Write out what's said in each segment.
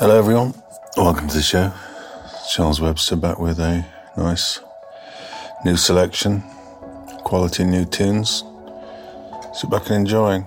Hello, everyone. Welcome to the show. Charles Webster back with a nice new selection, quality new tunes. Sit back and enjoy.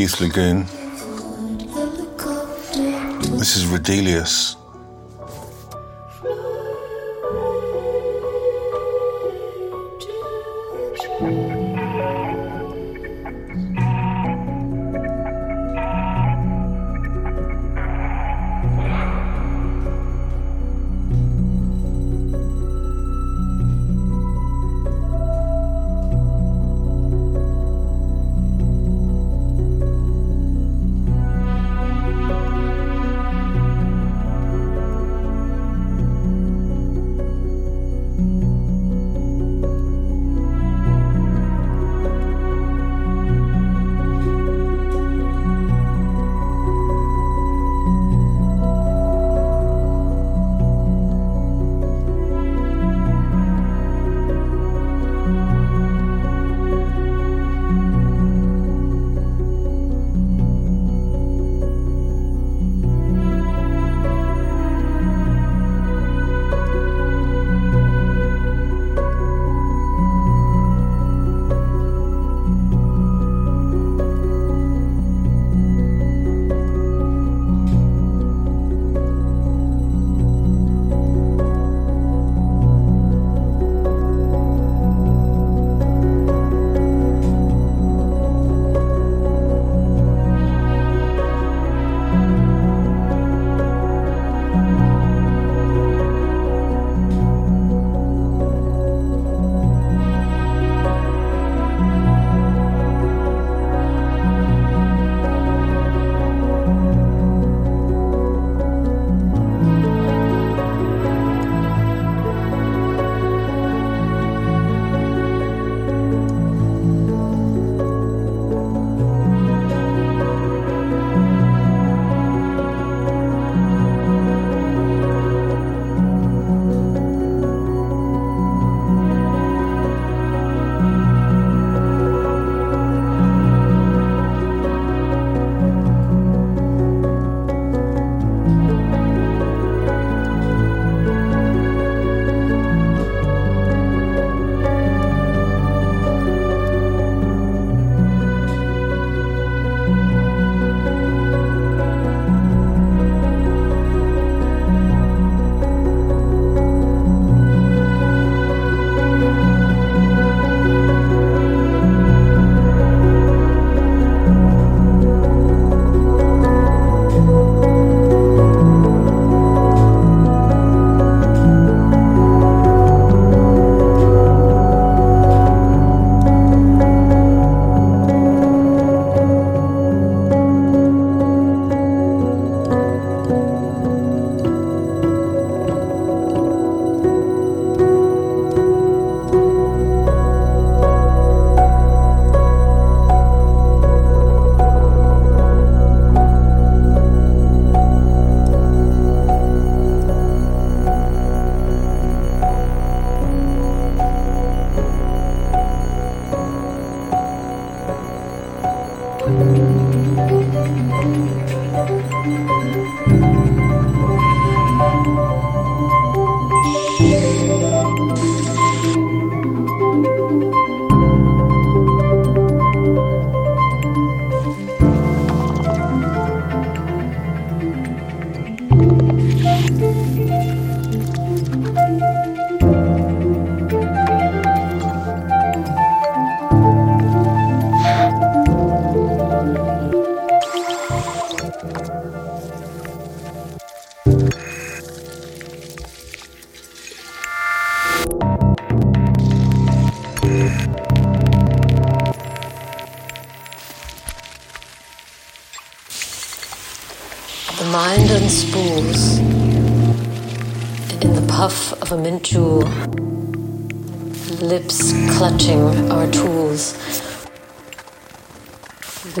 Youth Lagoon. This is Redelius.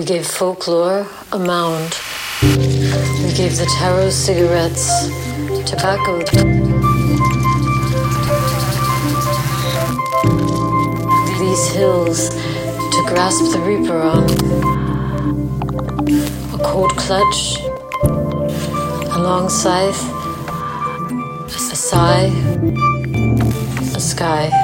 We gave folklore a mound. We gave the tarot cigarettes, tobacco. These hills to grasp the reaper on. A cold clutch, a long scythe, a sigh, a sky.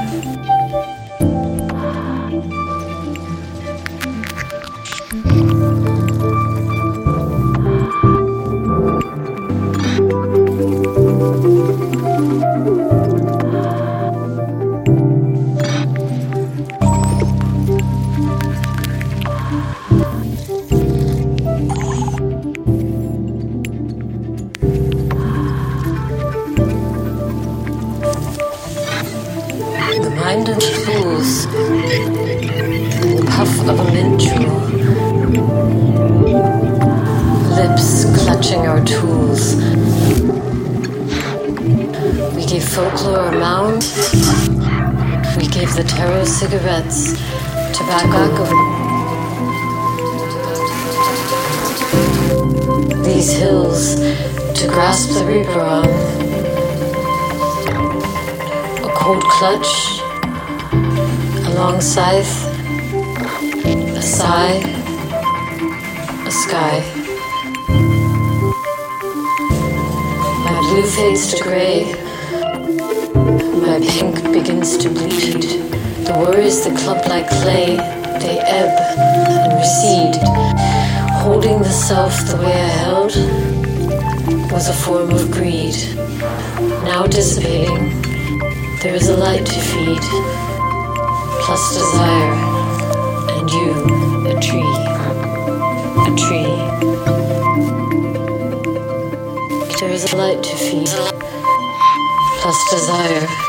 Holding the self the way I held was a form of greed. Now dissipating, there is a light to feed, plus desire, and you, a tree, a tree. There is a light to feed, plus desire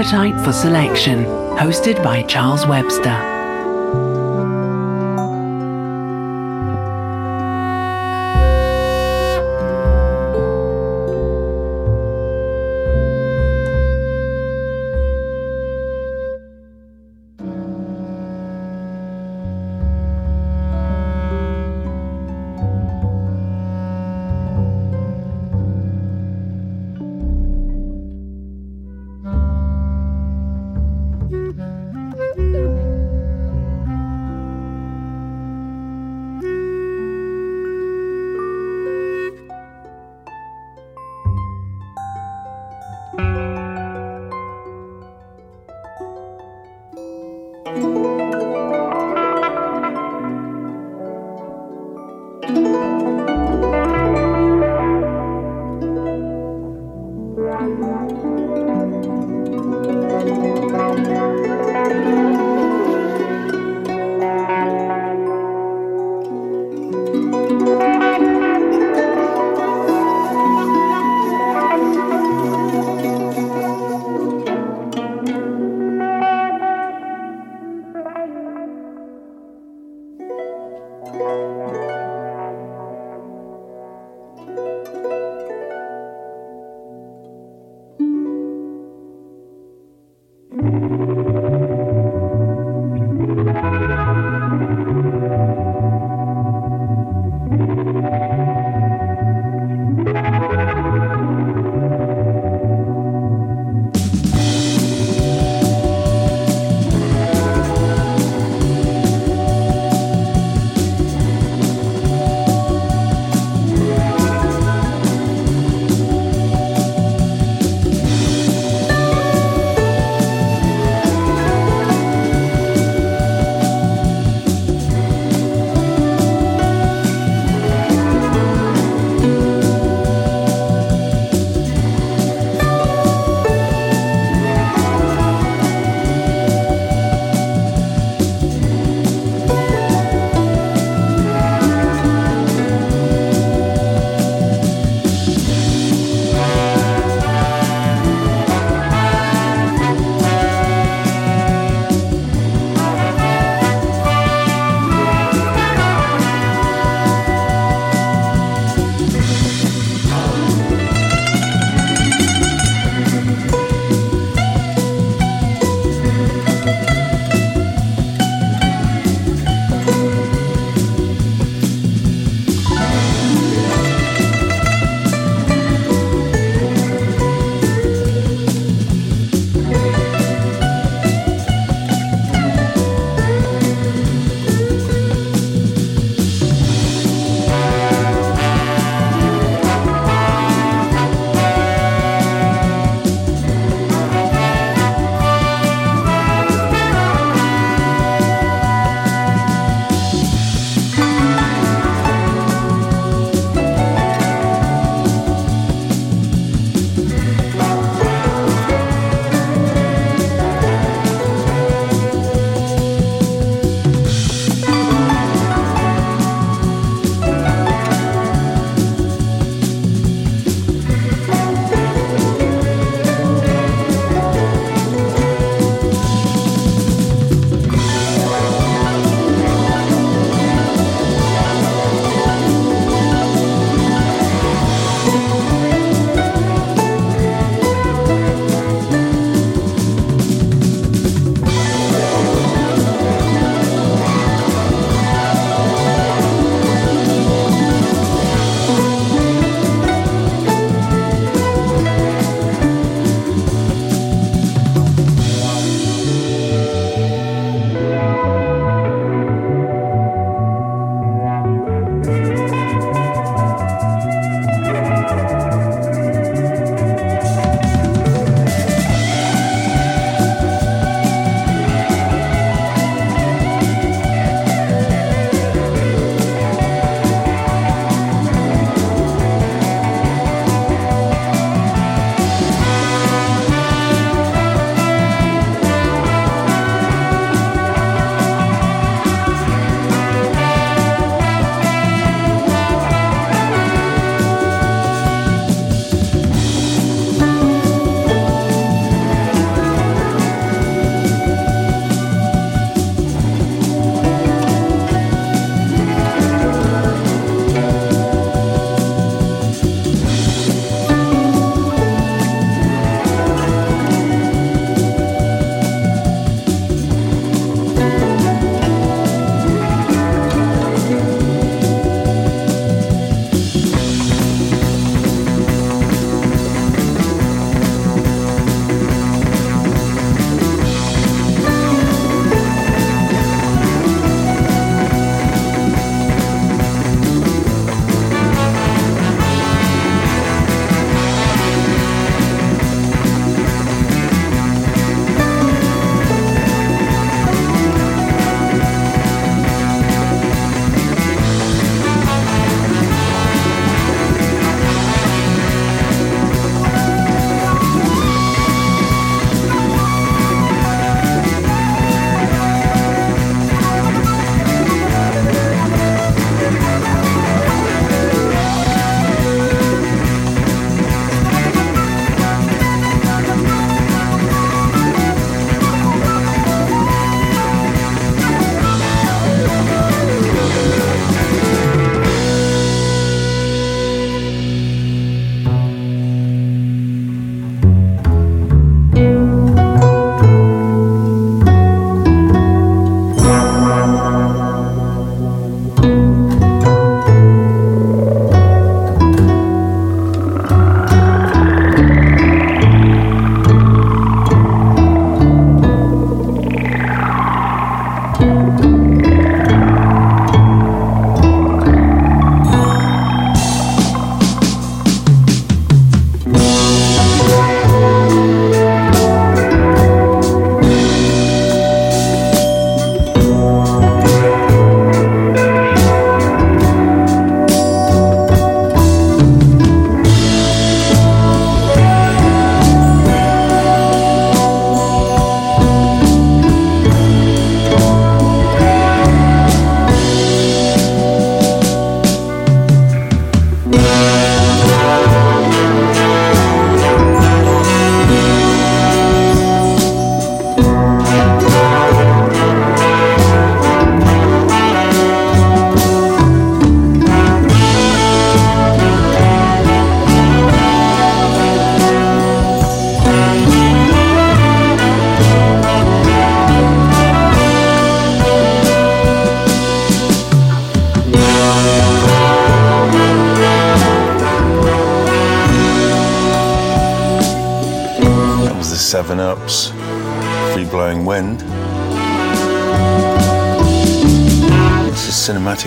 Appetite for Selection, hosted by Charles Webster.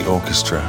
Cinematic orchestra,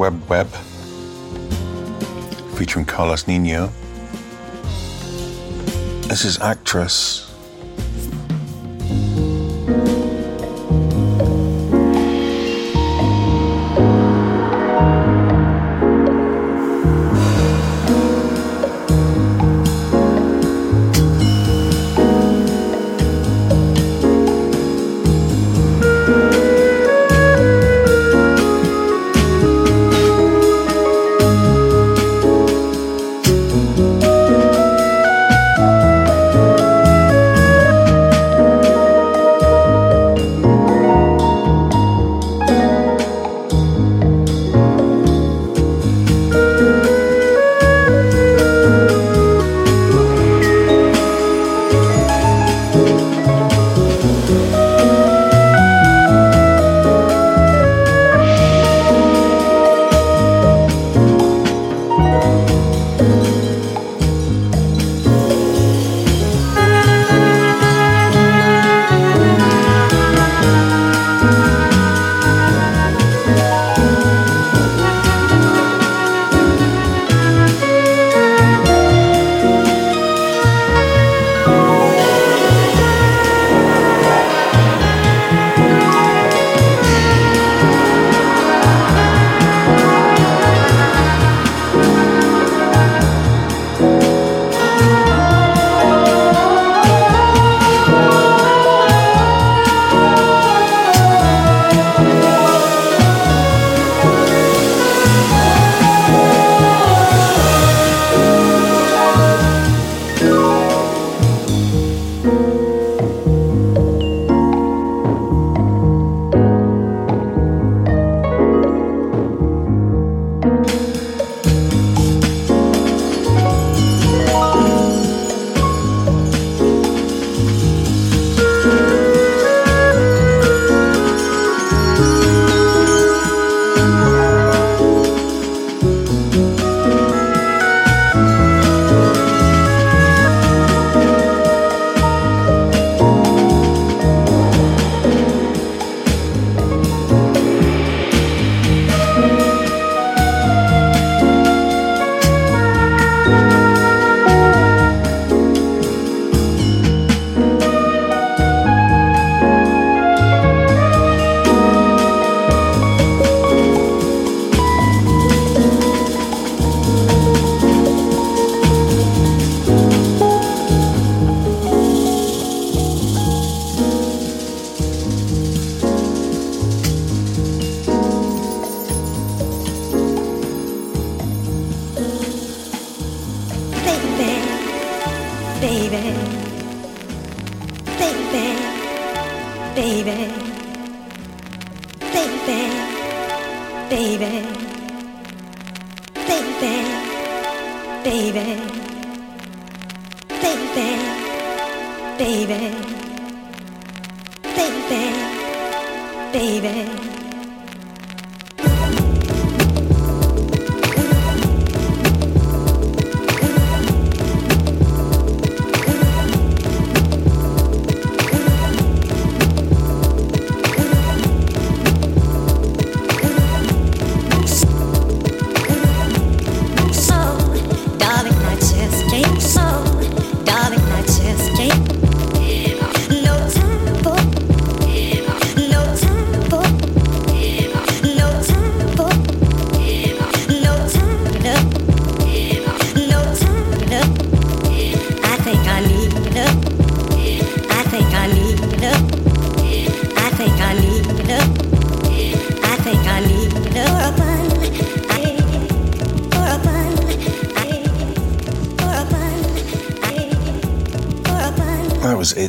Web Web featuring Carlos Nino. This is Actress. baby, baby, baby.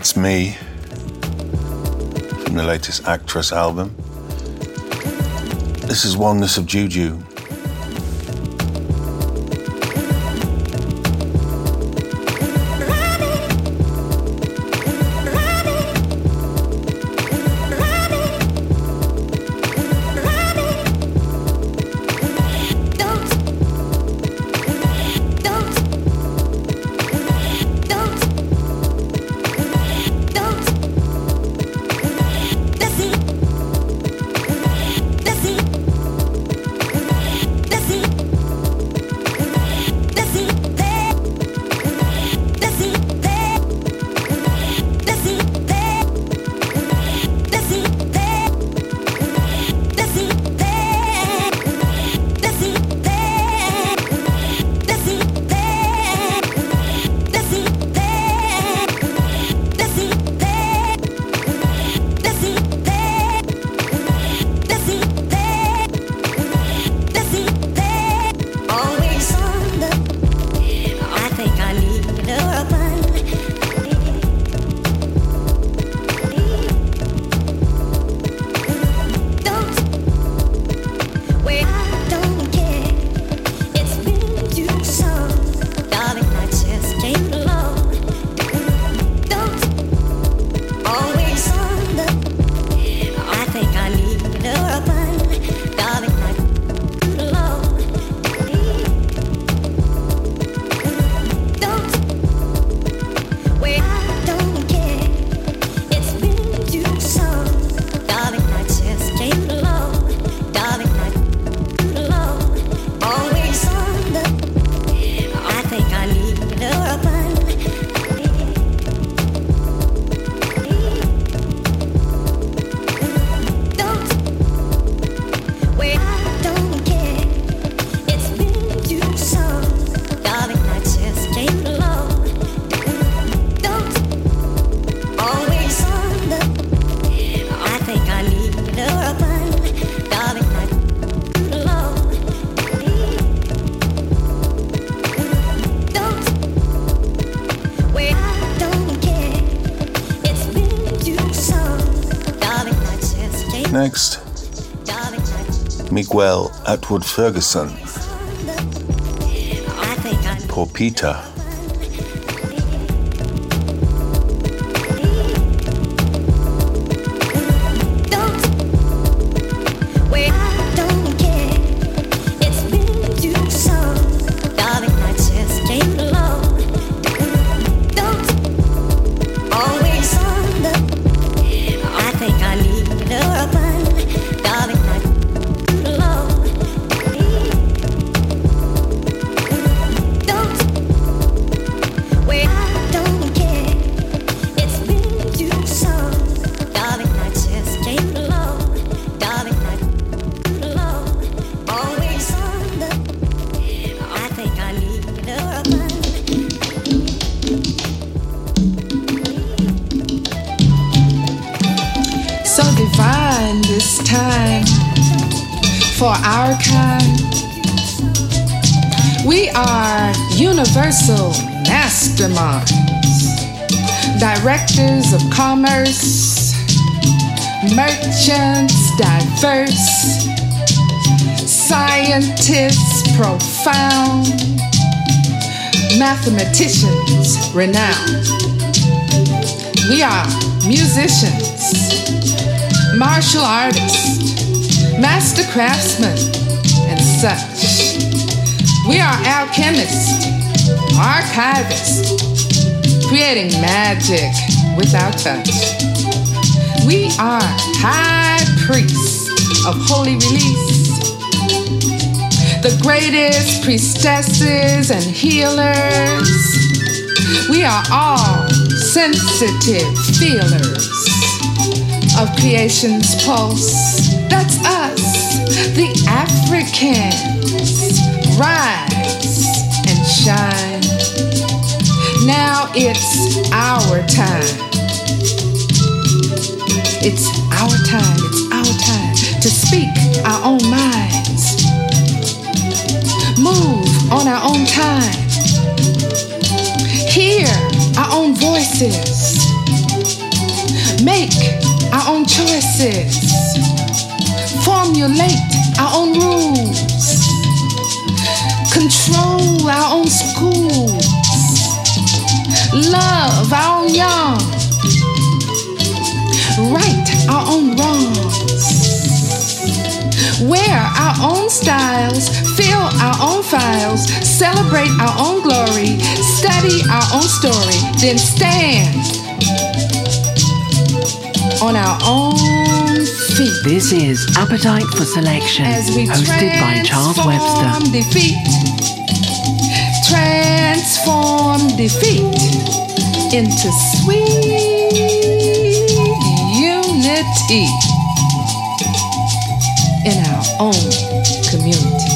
It's Me from the latest Actress album. This is Oneness of Juju. Miguel Atwood Ferguson. Poor Peter. Masterminds, directors of commerce, merchants diverse, scientists profound, mathematicians renowned. We are musicians, martial artists, master craftsmen, and such. We are alchemists archivists, creating magic without touch. We are high priests of holy release, the greatest priestesses and healers. We are all sensitive feelers of creation's pulse. That's us, the Africans. Rise and shine. Now it's our time. It's our time, it's our time to speak our own minds, move on our own time, hear our own voices, make our own choices, formulate our own rules, control our own schools love our own young, right our own wrongs, wear our own styles, fill our own files, celebrate our own glory, study our own story, then stand on our own feet. This is Appetite for Selection, As we hosted by Charles Webster. Defeat, transform defeat into sweet unity in our own community.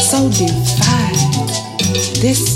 So divide this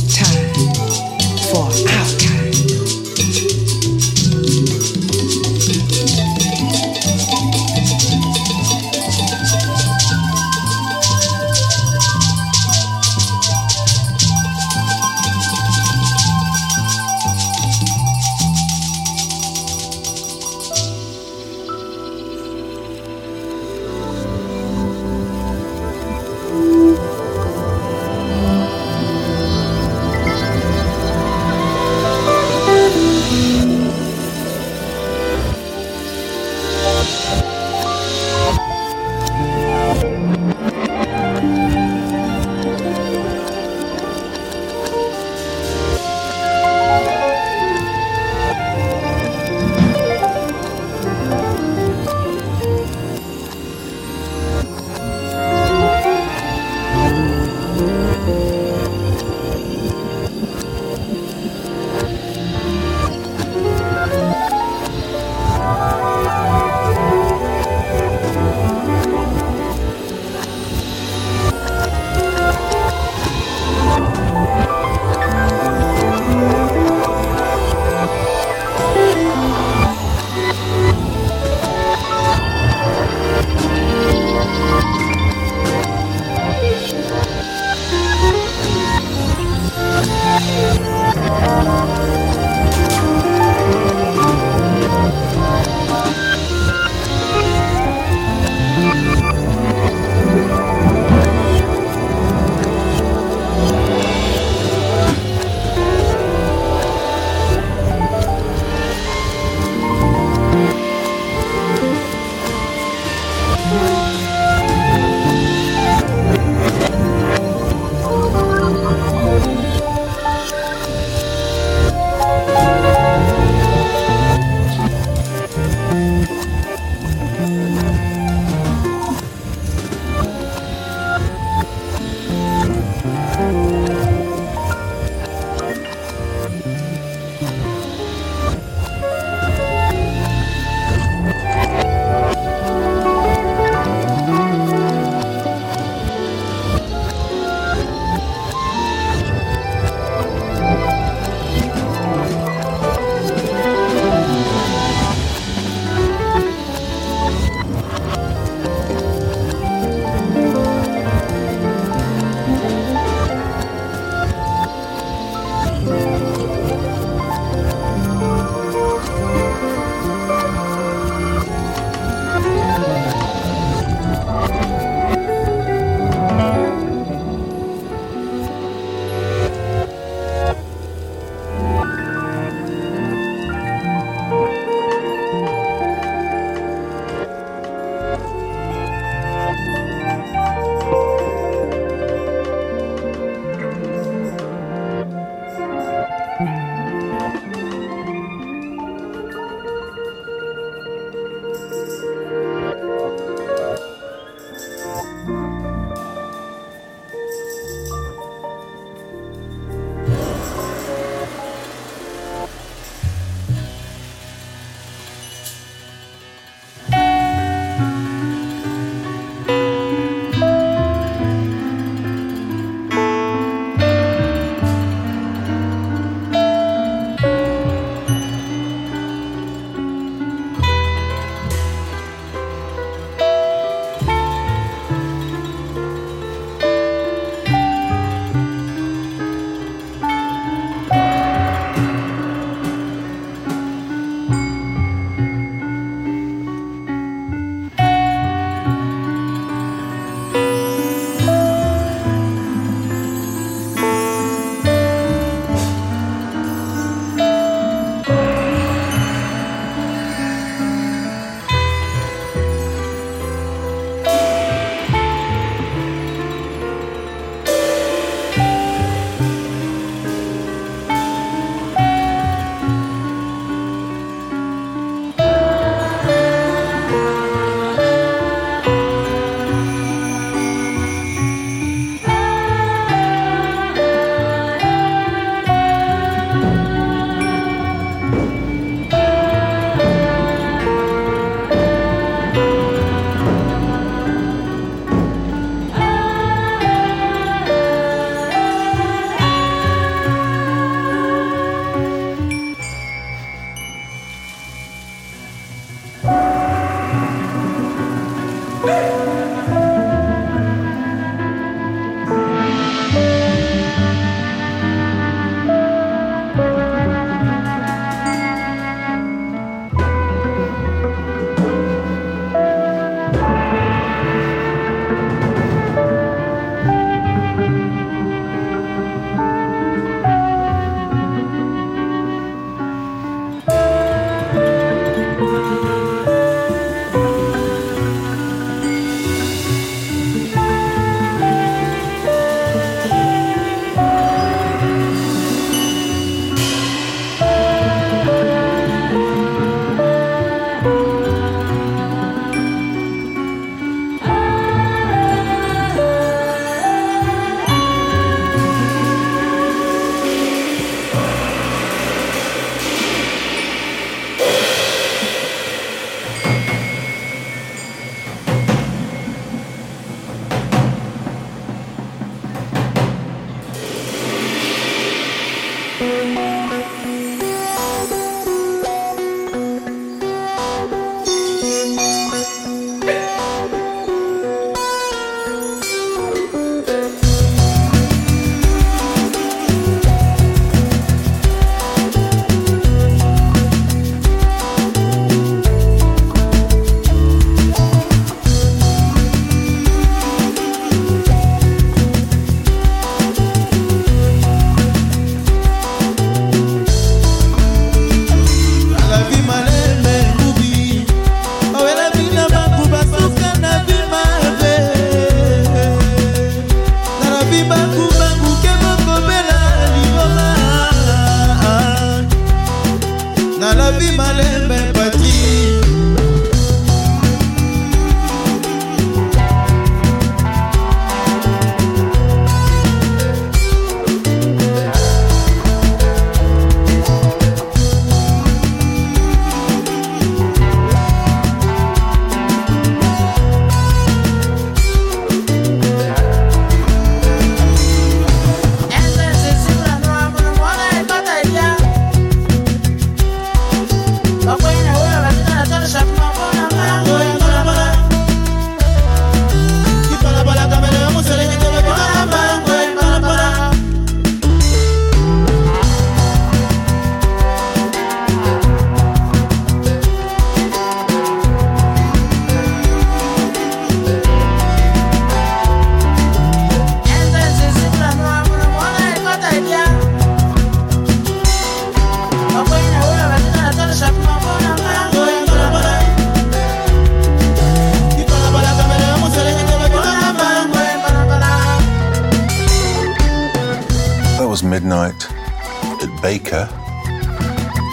Midnight at Baker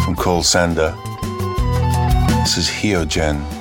from Call Super. This is Hyogen.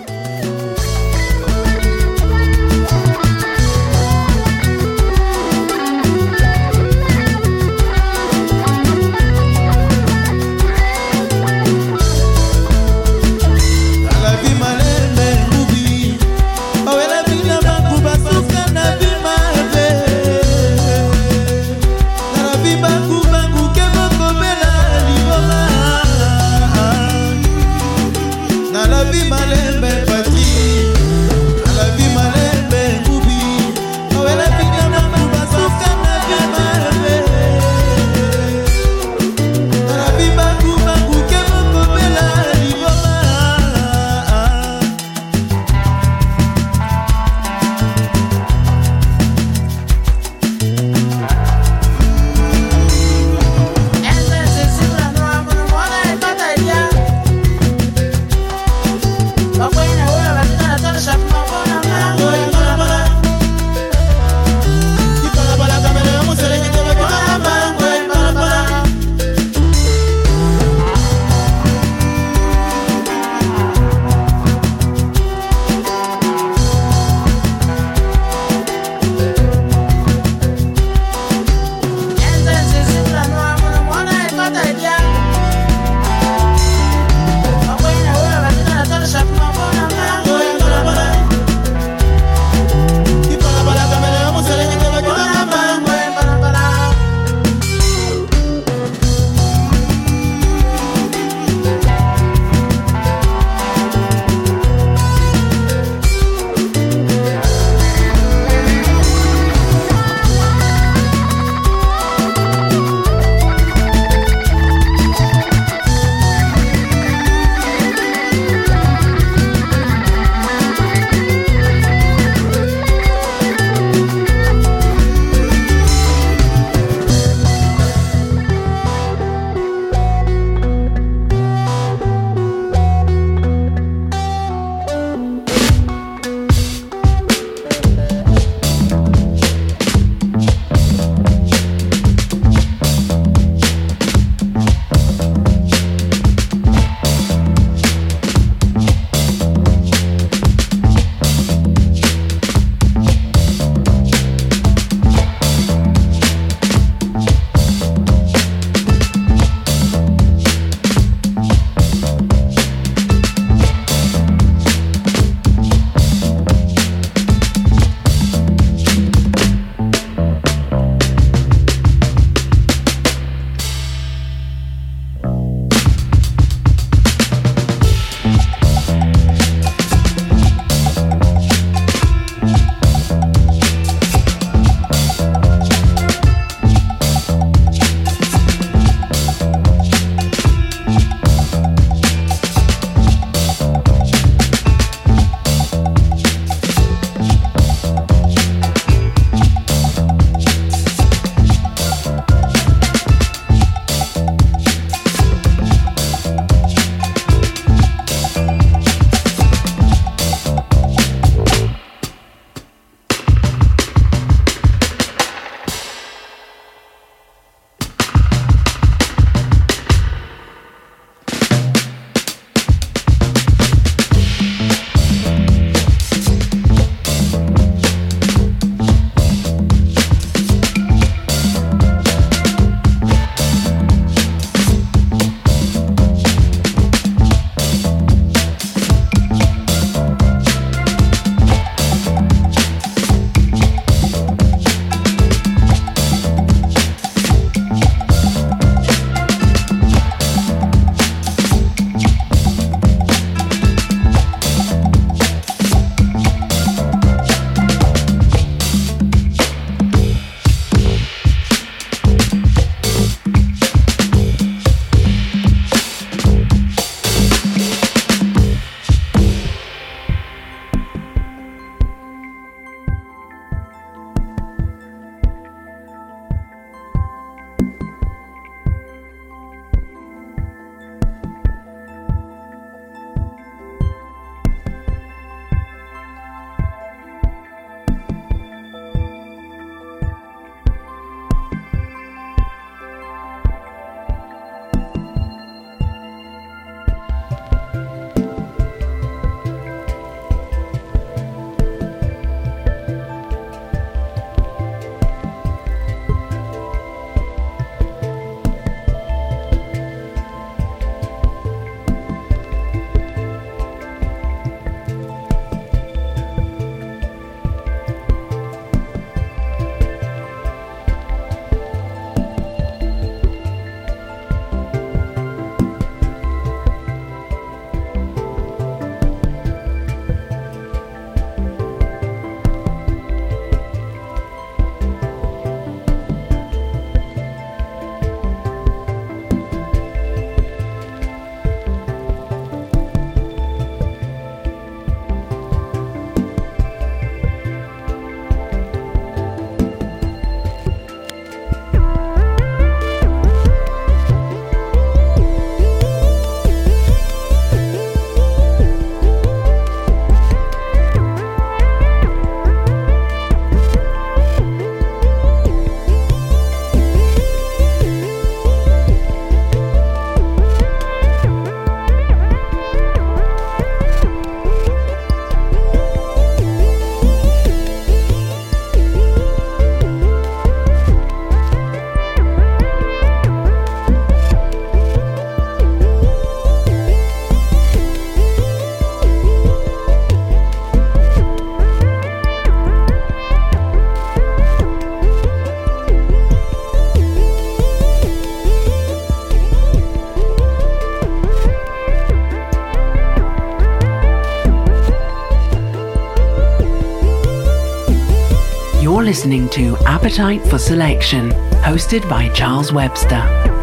Listening to Appetite for Selection, hosted by Charles Webster.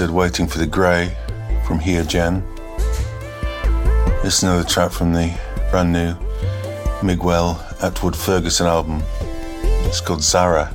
Waiting for the Grey from Here Jen. This is another track from the brand new Miguel Atwood Ferguson album. It's called Zara.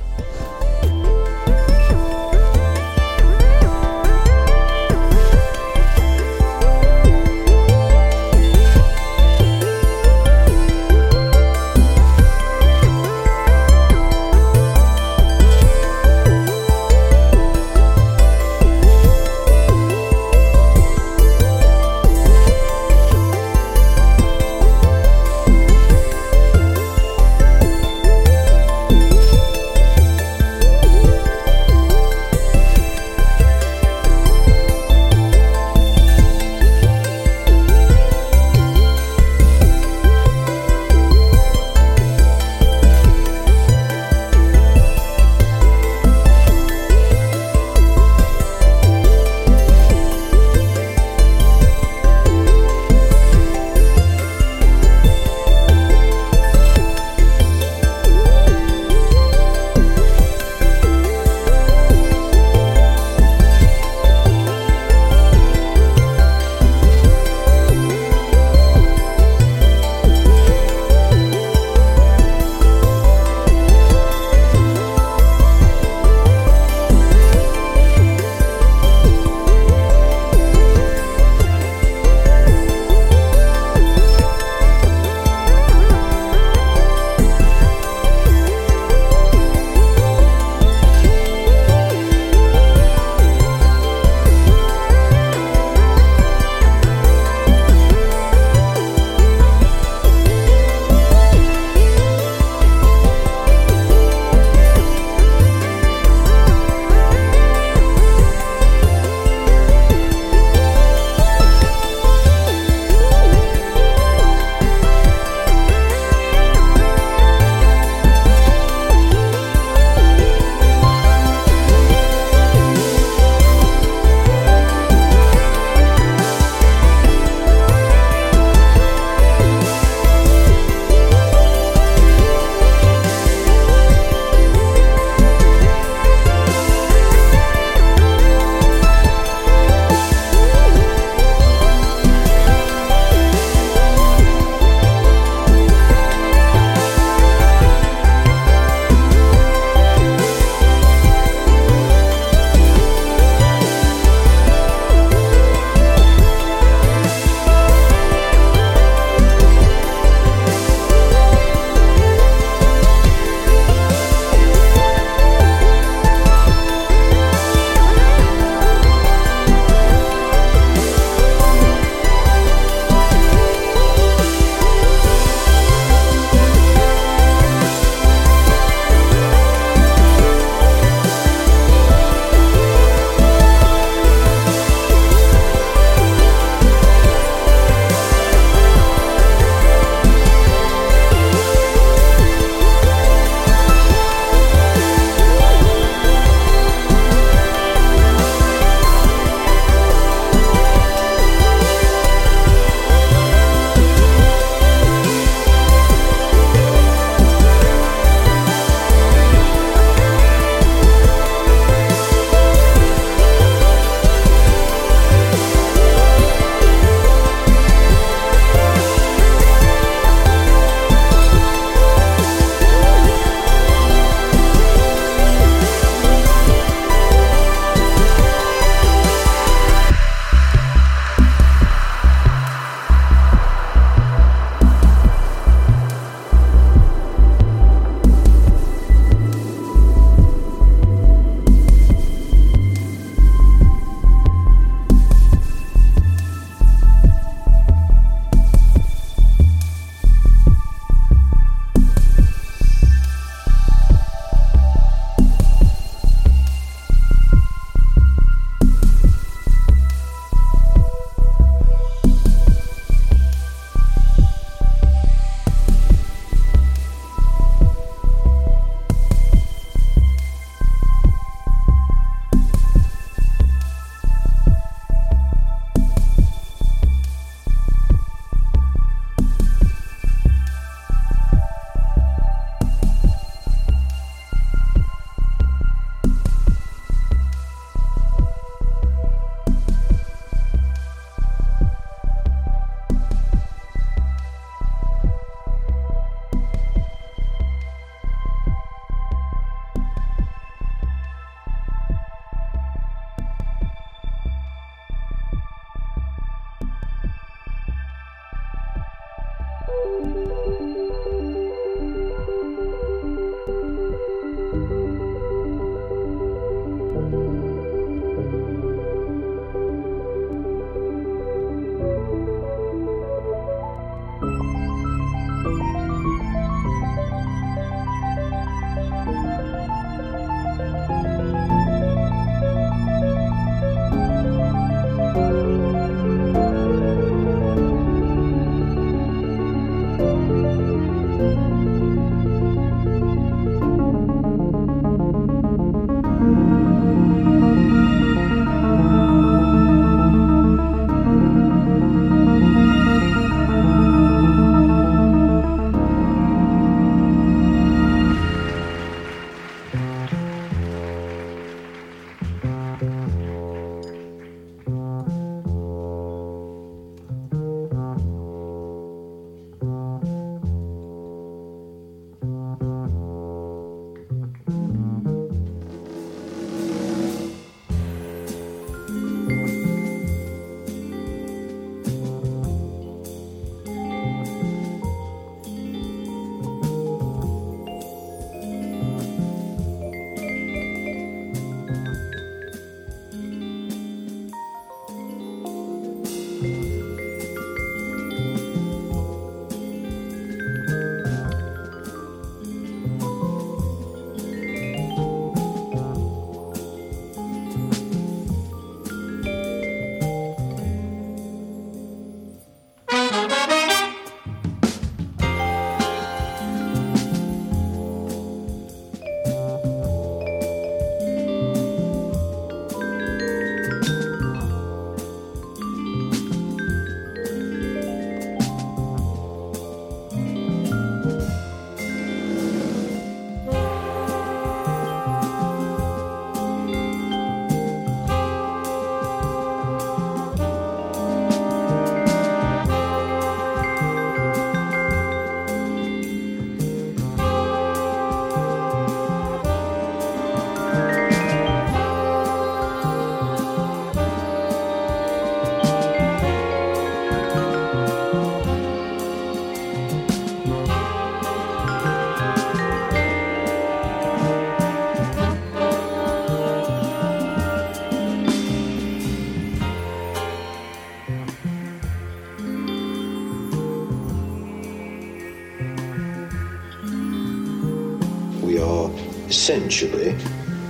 Essentially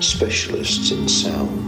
specialists in sound.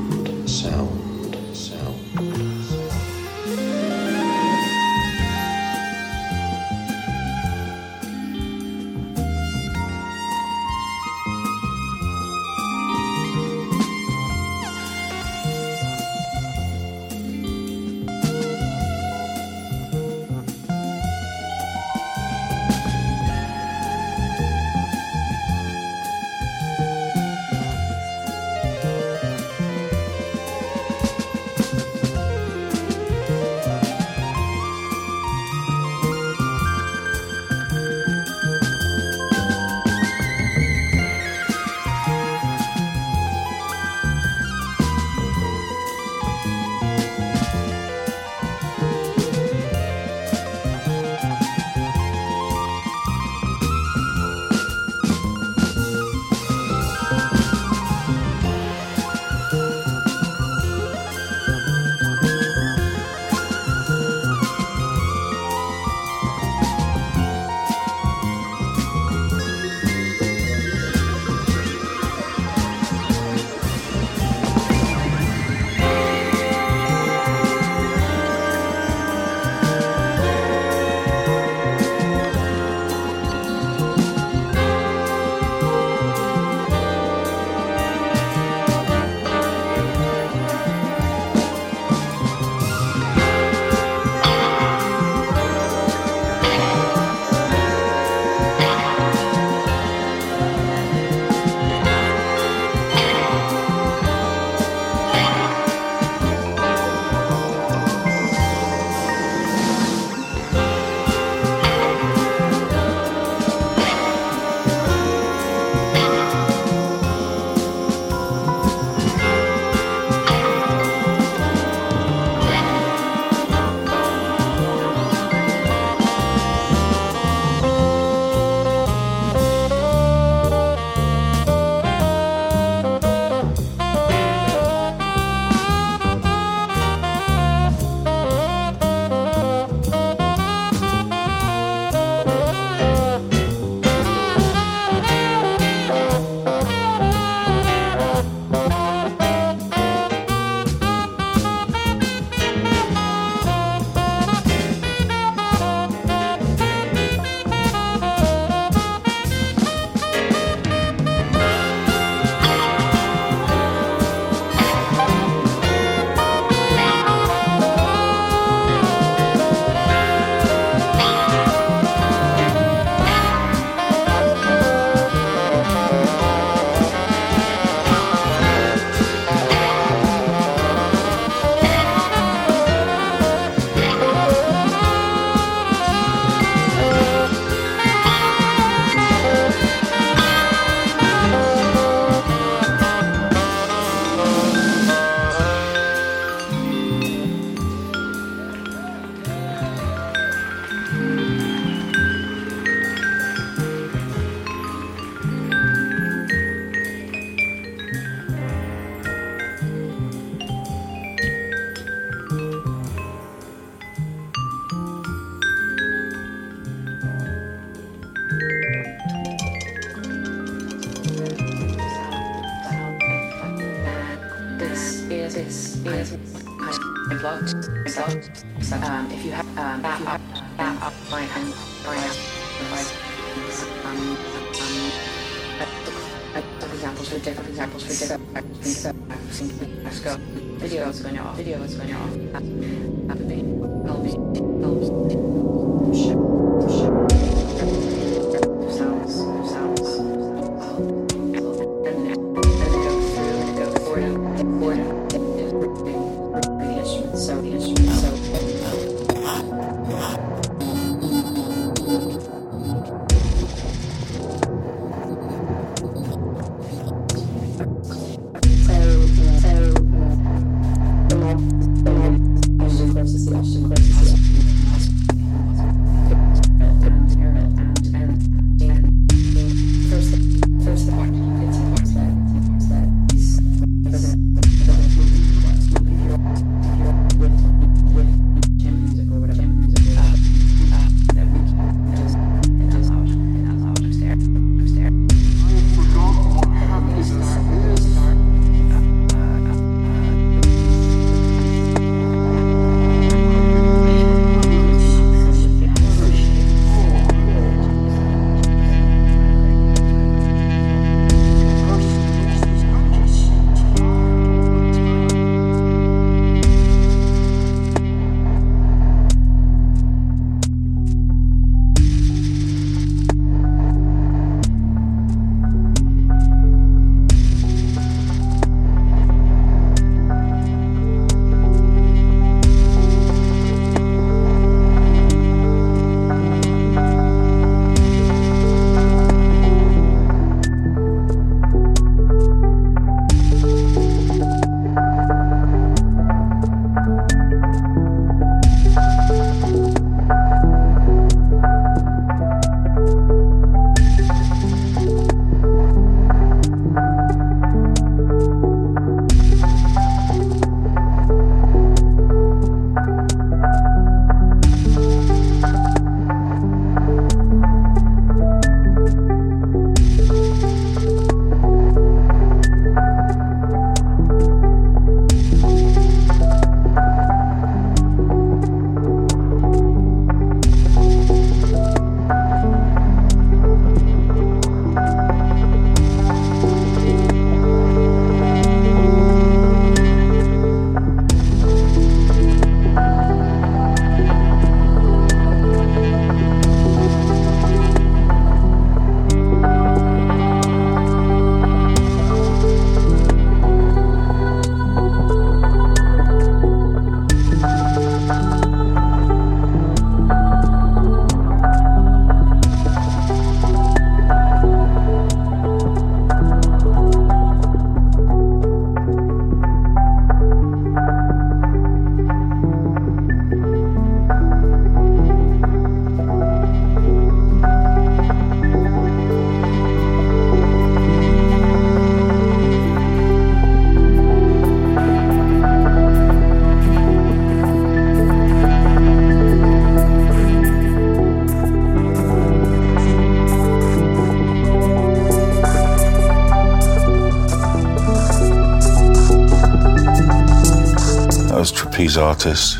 Artist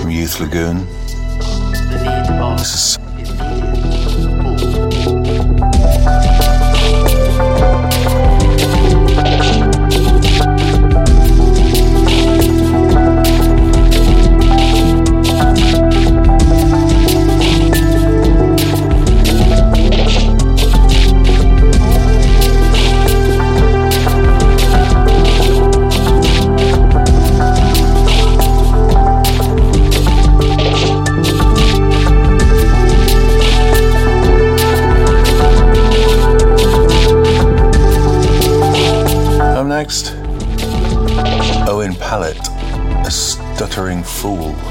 from Youth Lagoon. Fool.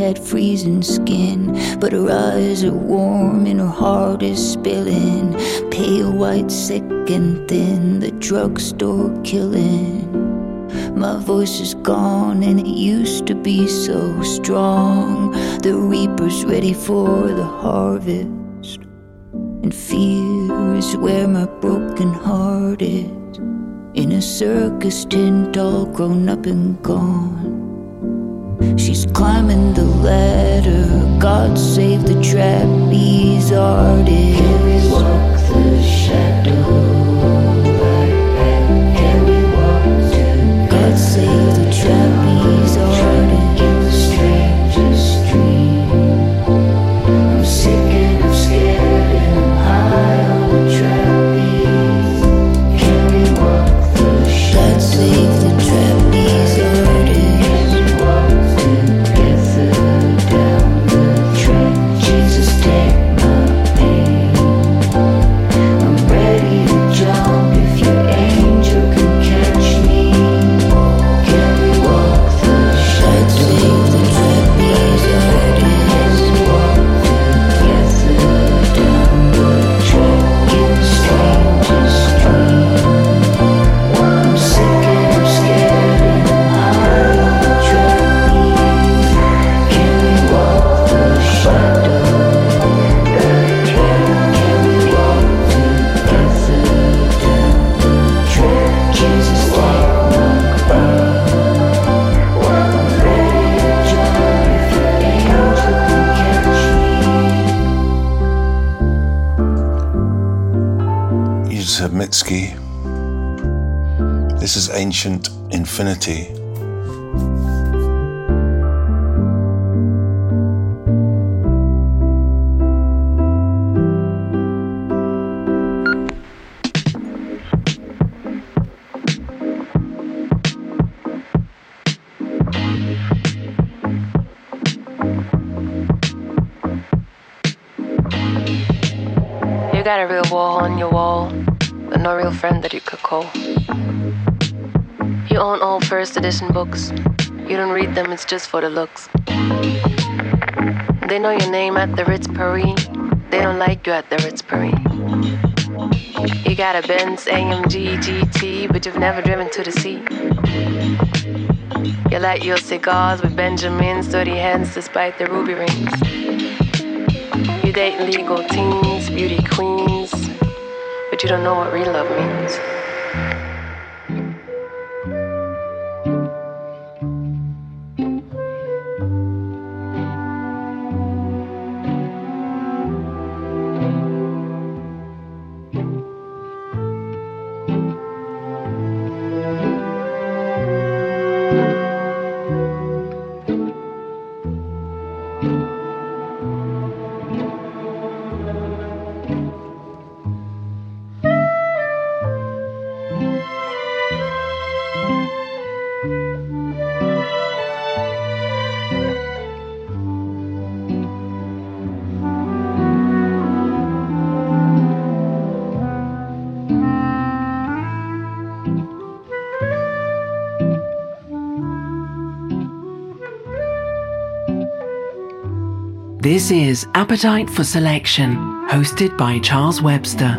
Had freezing skin. But her eyes are warm and her heart is spilling. Pale white, sick and thin, the drugstore killing. My voice is gone and it used to be so strong. The reaper's ready for the harvest. And fear is where my broken heart is. In a circus tent, all grown up and gone. Climbing the ladder. God save the trapeze artist. Can we walk the shadow? Infinity. You got a real wall on your wall, but no real friend that you could call. You own all first edition books. You don't read them, it's just for the looks. They know your name at the Ritz Paris. They don't like you at the Ritz Paris. You got a Benz AMG GT, but you've never driven to the sea. You light your cigars with Benjamin's dirty hands despite the ruby rings. You date legal teens, beauty queens, but you don't know what real love means. This is Appetite for Selection, hosted by Charles Webster.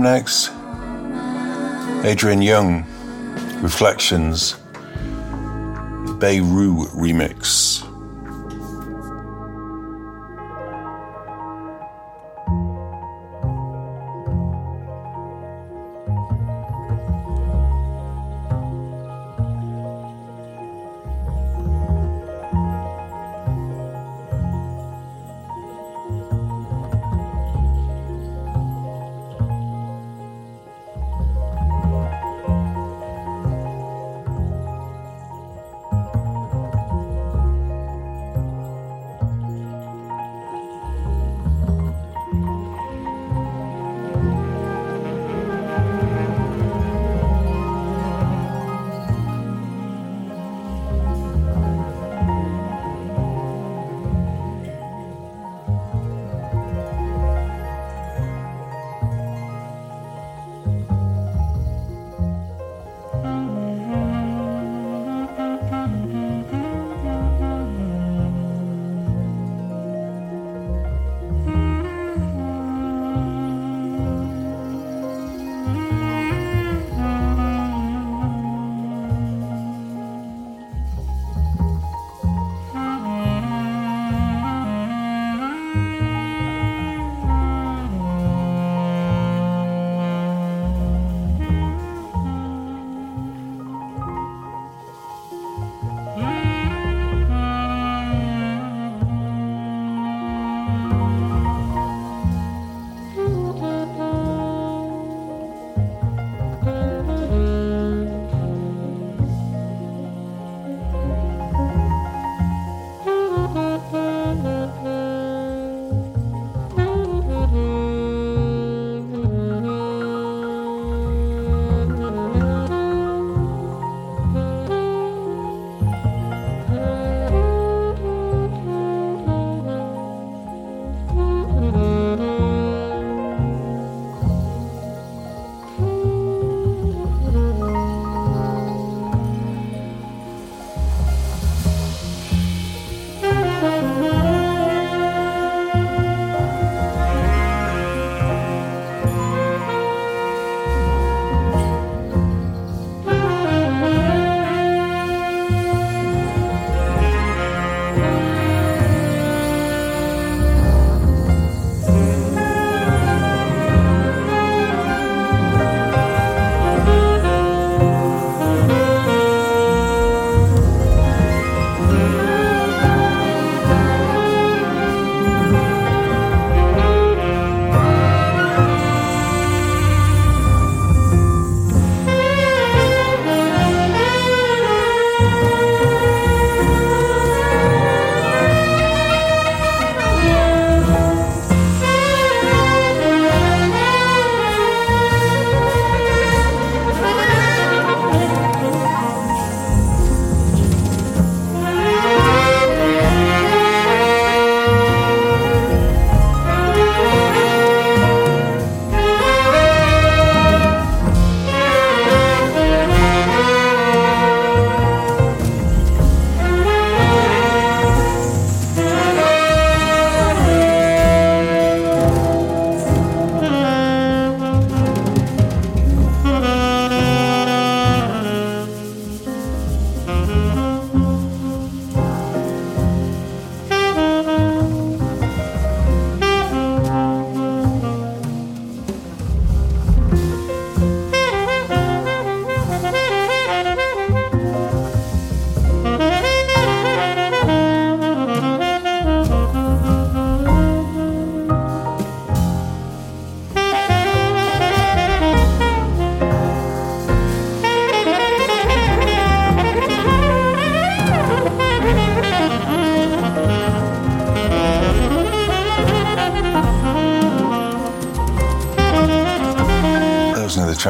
Next? Adrian Younge, Reflections, Beirut remix.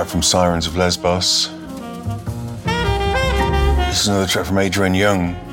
Track from Sirens of Lesbos. This is another track from Adrian Younge.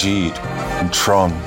Wajid and Tron.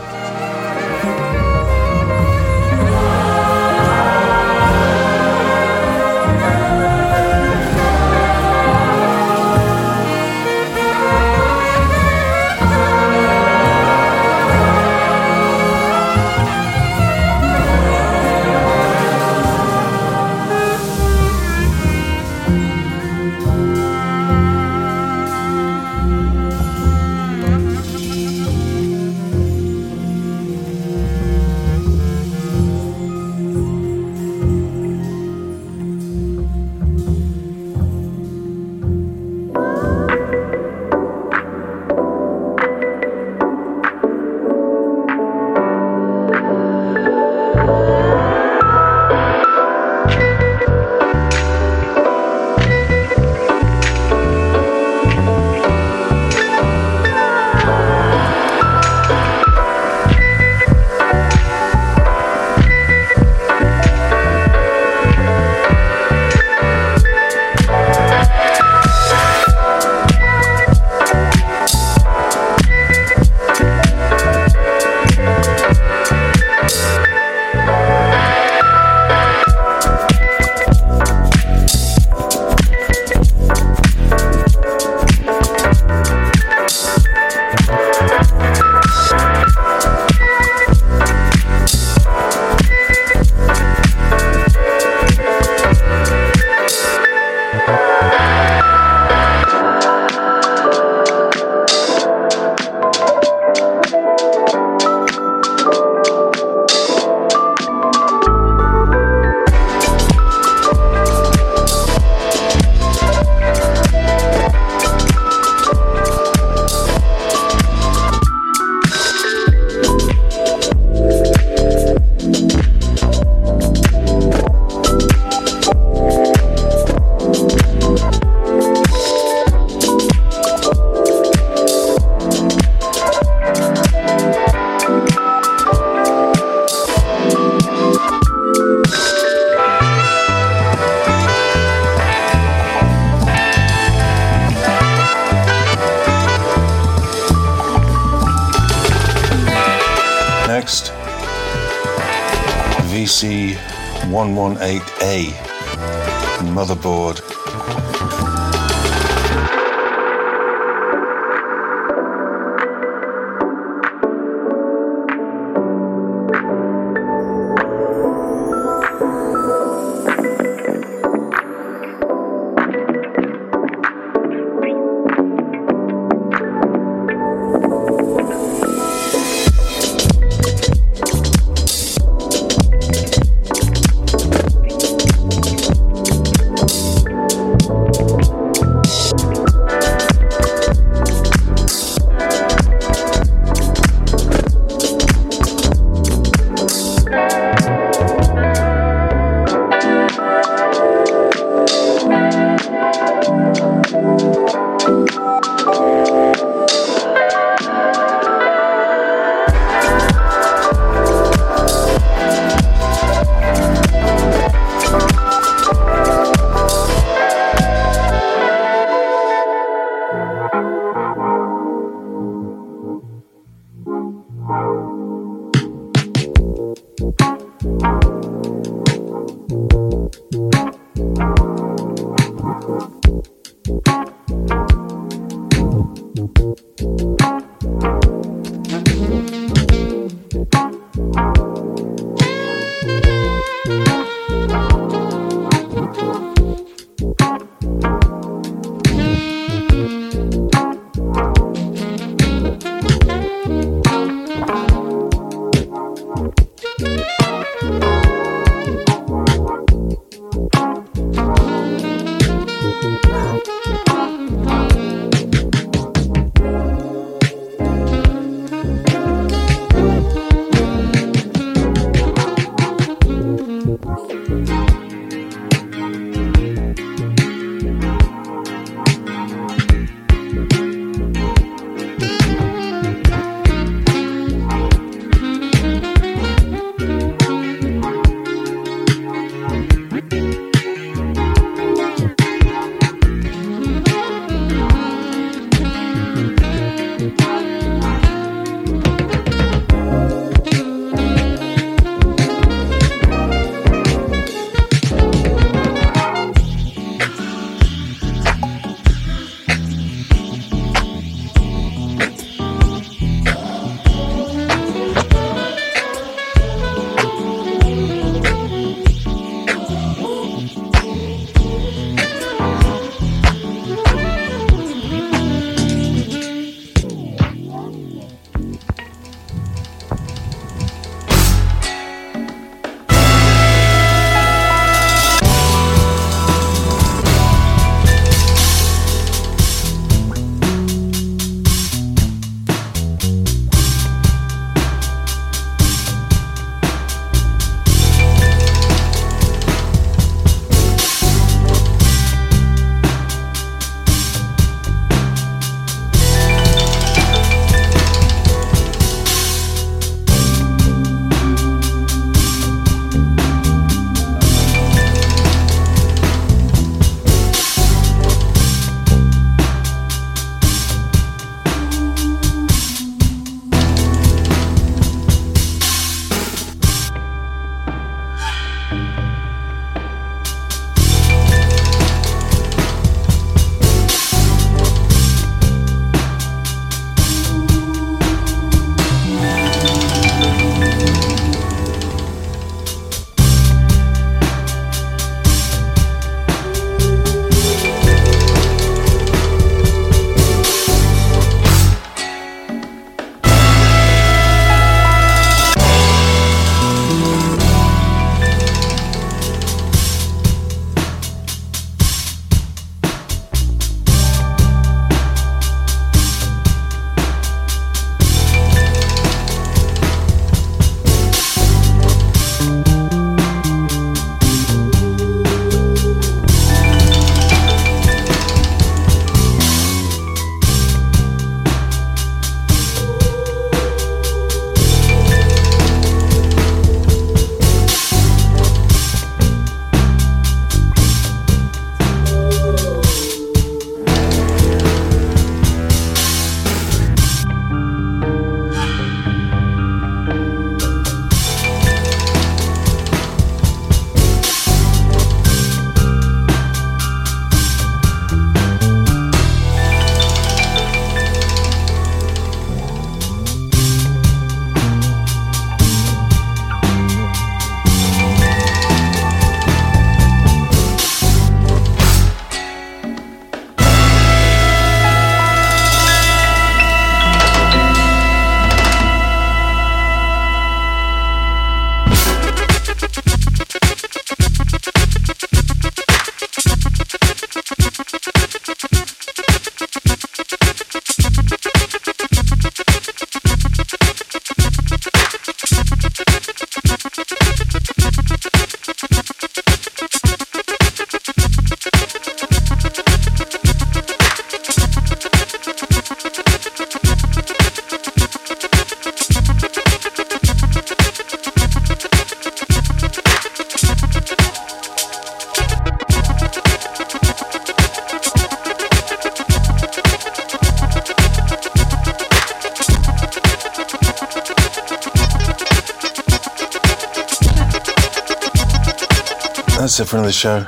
For another show.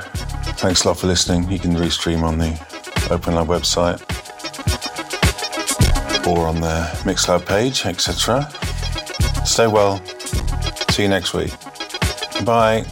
Thanks a lot for listening. You can restream on the Open Lab website or on the Mixcloud page, etc. Stay well. See you next week. Bye.